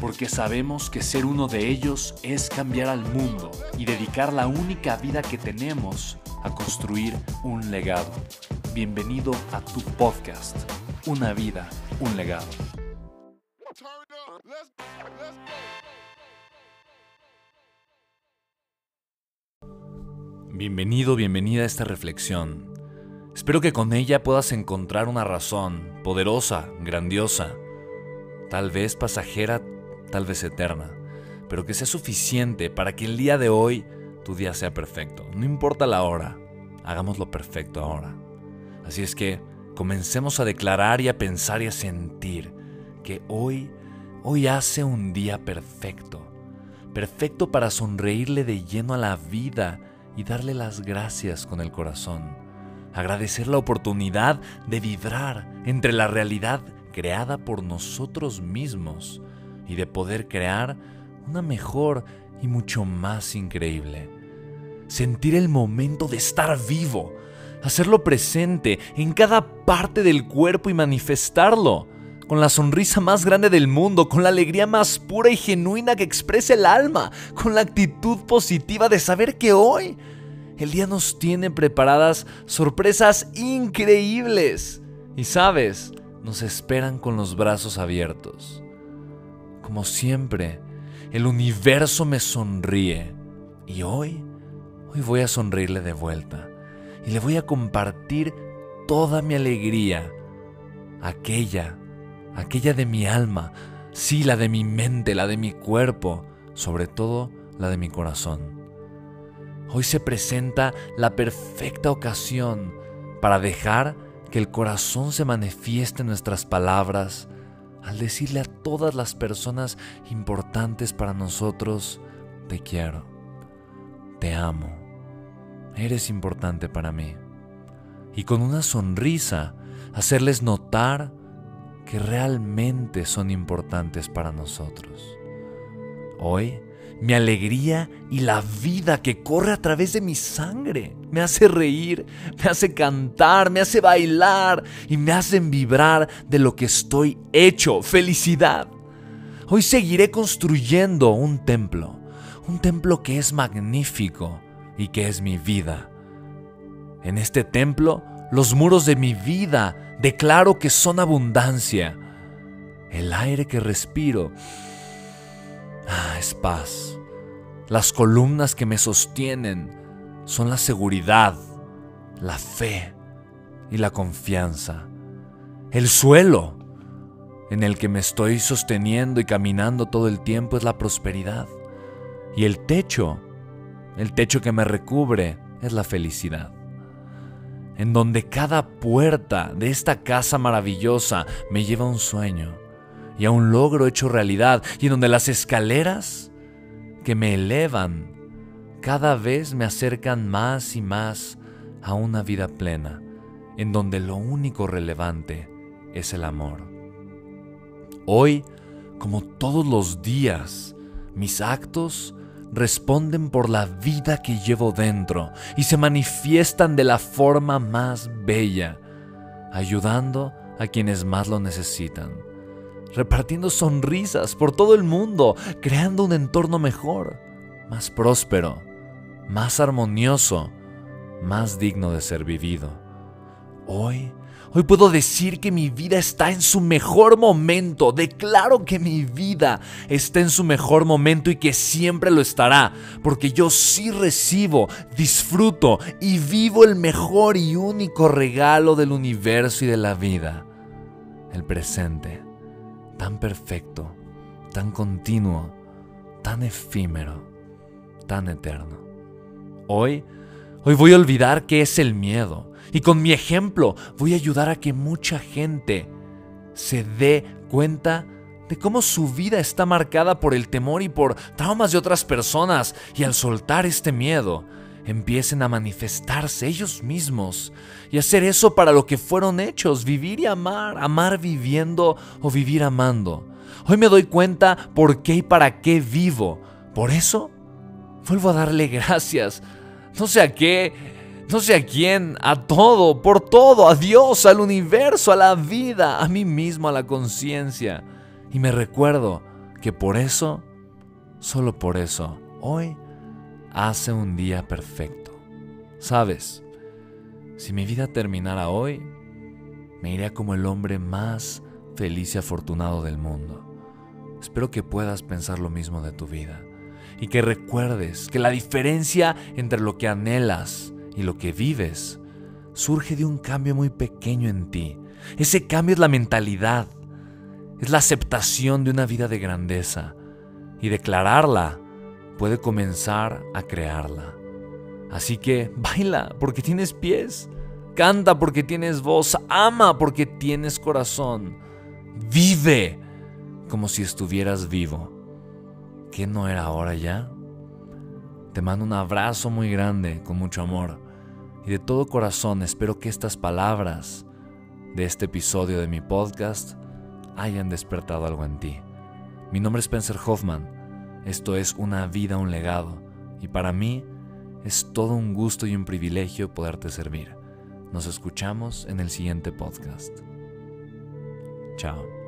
porque sabemos que ser uno de ellos es cambiar al mundo y dedicar la única vida que tenemos a construir un legado. Bienvenido a tu podcast, Una vida, un legado. Bienvenido, bienvenida a esta reflexión. Espero que con ella puedas encontrar una razón poderosa, grandiosa, tal vez pasajera tal vez eterna, pero que sea suficiente para que el día de hoy tu día sea perfecto. No importa la hora, hagámoslo perfecto ahora. Así es que comencemos a declarar y a pensar y a sentir que hoy, hoy hace un día perfecto. Perfecto para sonreírle de lleno a la vida y darle las gracias con el corazón. Agradecer la oportunidad de vibrar entre la realidad creada por nosotros mismos y de poder crear una mejor y mucho más increíble. Sentir el momento de estar vivo, hacerlo presente en cada parte del cuerpo y manifestarlo, con la sonrisa más grande del mundo, con la alegría más pura y genuina que expresa el alma, con la actitud positiva de saber que hoy el día nos tiene preparadas sorpresas increíbles. Y sabes, nos esperan con los brazos abiertos. Como siempre, el universo me sonríe. Y hoy, hoy voy a sonreírle de vuelta. Y le voy a compartir toda mi alegría. Aquella, aquella de mi alma. Sí, la de mi mente, la de mi cuerpo. Sobre todo, la de mi corazón. Hoy se presenta la perfecta ocasión para dejar que el corazón se manifieste en nuestras palabras, al decirle a todas las personas importantes para nosotros, te quiero, te amo, eres importante para mí. Y con una sonrisa, hacerles notar que realmente son importantes para nosotros. Hoy mi alegría y la vida que corre a través de mi sangre. Me hace reír, me hace cantar, me hace bailar y me hacen vibrar de lo que estoy hecho. Felicidad. Hoy seguiré construyendo un templo, un templo que es magnífico y que es mi vida. En este templo, los muros de mi vida declaro que son abundancia. El aire que respiro Ah, es paz. Las columnas que me sostienen son la seguridad, la fe y la confianza. El suelo en el que me estoy sosteniendo y caminando todo el tiempo es la prosperidad. Y el techo, el techo que me recubre es la felicidad. En donde cada puerta de esta casa maravillosa me lleva a un sueño y a un logro hecho realidad y en donde las escaleras que me elevan cada vez me acercan más y más a una vida plena, en donde lo único relevante es el amor. Hoy, como todos los días, mis actos responden por la vida que llevo dentro y se manifiestan de la forma más bella, ayudando a quienes más lo necesitan repartiendo sonrisas por todo el mundo, creando un entorno mejor, más próspero, más armonioso, más digno de ser vivido. Hoy, Hoy puedo decir que mi vida está en su mejor momento. Declaro que mi vida está en su mejor momento y que siempre lo estará. Porque yo sí recibo, disfruto y vivo el mejor y único regalo del universo y de la vida. El presente. Tan perfecto, tan continuo, tan efímero, tan eterno. Hoy, hoy voy a olvidar qué es el miedo y con mi ejemplo voy a ayudar a que mucha gente se dé cuenta de cómo su vida está marcada por el temor y por traumas de otras personas y al soltar este miedo empiecen a manifestarse ellos mismos y hacer eso para lo que fueron hechos, vivir y amar, amar viviendo o vivir amando. Hoy me doy cuenta por qué y para qué vivo. Por eso, vuelvo a darle gracias. No sé a qué, no sé a quién, a todo, por todo, a Dios, al universo, a la vida, a mí mismo, a la conciencia. Y me recuerdo que por eso, solo por eso, hoy hace un día perfecto. Sabes, si mi vida terminara hoy, me iría como el hombre más feliz y afortunado del mundo. Espero que puedas pensar lo mismo de tu vida y que recuerdes que la diferencia entre lo que anhelas y lo que vives surge de un cambio muy pequeño en ti. Ese cambio es la mentalidad, es la aceptación de una vida de grandeza y declararla puede comenzar a crearla. Así que baila porque tienes pies, canta porque tienes voz, ama porque tienes corazón, vive como si estuvieras vivo. ¿Qué no era ahora ya? Te mando un abrazo muy grande con mucho amor y de todo corazón espero que estas palabras de este episodio de mi podcast hayan despertado algo en ti. Mi nombre es Spencer Hoffman, esto es Una vida, un legado y para mí es todo un gusto y un privilegio poderte servir. Nos escuchamos en el siguiente podcast. Chao.